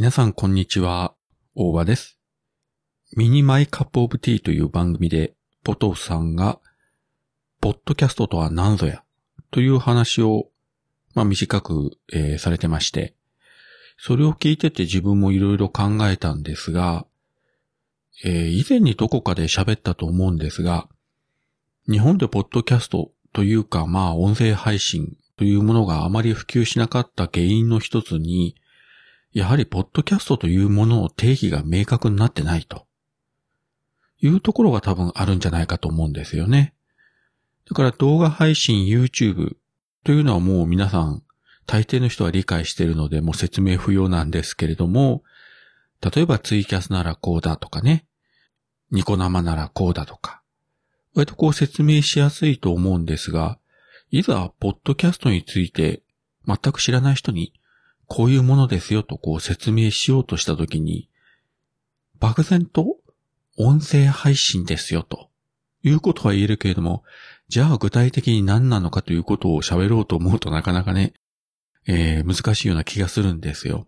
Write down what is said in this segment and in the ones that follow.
皆さんこんにちは、大場です。ミニマイカップオブティーという番組で、ポトフさんが、ポッドキャストとは何ぞや、という話を、まあ短く、えー、されてまして、それを聞いてて自分もいろいろ考えたんですが、えー、以前にどこかで喋ったと思うんですが、日本でポッドキャストというか、まあ音声配信というものがあまり普及しなかった原因の一つに、やはりポッドキャストというものの定義が明確になってないと。いうところが多分あるんじゃないかと思うんですよね。だから動画配信 YouTube というのはもう皆さん、大抵の人は理解しているのでもう説明不要なんですけれども、例えばツイキャスならこうだとかね、ニコ生ならこうだとか、割とこう説明しやすいと思うんですが、いざ、ポッドキャストについて全く知らない人にこういうものですよとこう説明しようとしたときに、漠然と音声配信ですよということは言えるけれども、じゃあ具体的に何なのかということを喋ろうと思うとなかなかね、えー、難しいような気がするんですよ。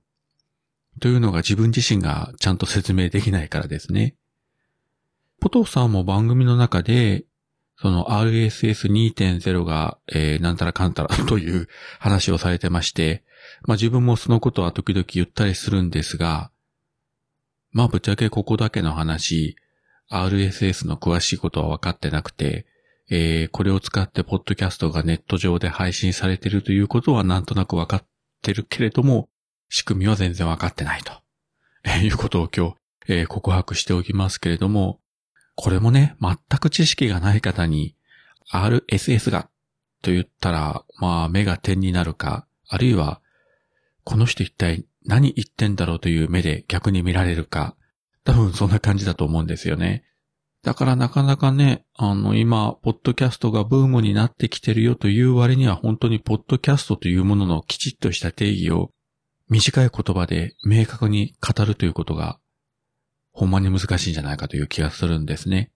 というのが自分自身がちゃんと説明できないからですね。ポトフさんも番組の中で、その RSS2.0 が、えー、なんたらかんたらという話をされてまして、まあ自分もそのことは時々言ったりするんですが、まあぶっちゃけここだけの話、RSS の詳しいことは分かってなくて、えー、これを使ってポッドキャストがネット上で配信されてるということはなんとなく分かってるけれども、仕組みは全然分かってないと、えー、いうことを今日、えー、告白しておきますけれども、これもね、全く知識がない方に RSS がと言ったら、まあ目が点になるか、あるいはこの人一体何言ってんだろうという目で逆に見られるか、多分そんな感じだと思うんですよね。だからなかなかね、あの今、ポッドキャストがブームになってきてるよという割には本当にポッドキャストというもののきちっとした定義を短い言葉で明確に語るということが、ほんまに難しいんじゃないかという気がするんですね。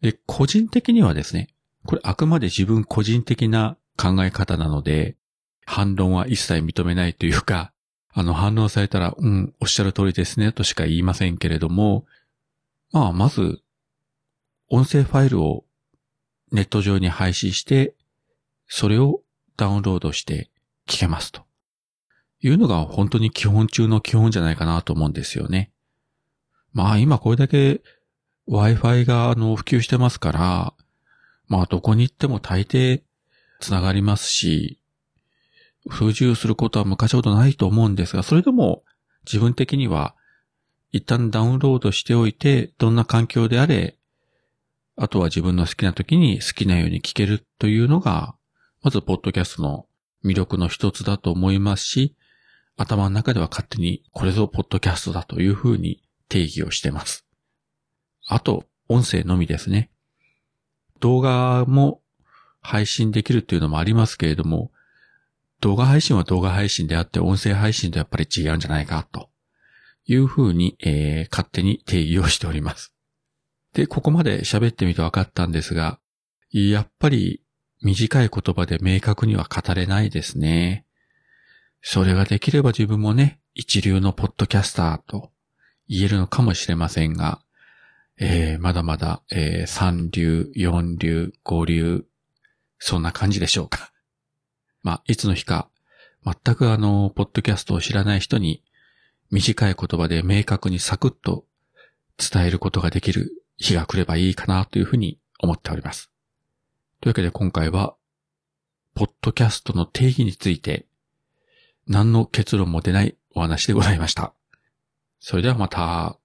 で、個人的にはですね、これあくまで自分個人的な考え方なので、反論は一切認めないというか、あの反論されたら、うん、おっしゃる通りですね、としか言いませんけれども、まあ、まず、音声ファイルをネット上に配信して、それをダウンロードして聞けますと。いうのが本当に基本中の基本じゃないかなと思うんですよね。まあ今これだけ Wi-Fi があの普及してますから、まあどこに行っても大抵繋がりますし、不自由することは昔ほどないと思うんですが、それでも自分的には一旦ダウンロードしておいて、どんな環境であれ、あとは自分の好きな時に好きなように聞けるというのが、まずポッドキャストの魅力の一つだと思いますし、頭の中では勝手にこれぞポッドキャストだというふうに定義をしてます。あと、音声のみですね。動画も配信できるっていうのもありますけれども、動画配信は動画配信であって音声配信とやっぱり違うんじゃないかというふうに、えー、勝手に定義をしております。で、ここまで喋ってみて分かったんですが、やっぱり短い言葉で明確には語れないですね。それができれば自分もね、一流のポッドキャスターと言えるのかもしれませんが、えー、まだまだ、えー、三流、四流、五流、そんな感じでしょうか。まあ、いつの日か、全くあの、ポッドキャストを知らない人に、短い言葉で明確にサクッと伝えることができる日が来ればいいかなというふうに思っております。というわけで今回は、ポッドキャストの定義について、何の結論も出ないお話でございました。それではまた。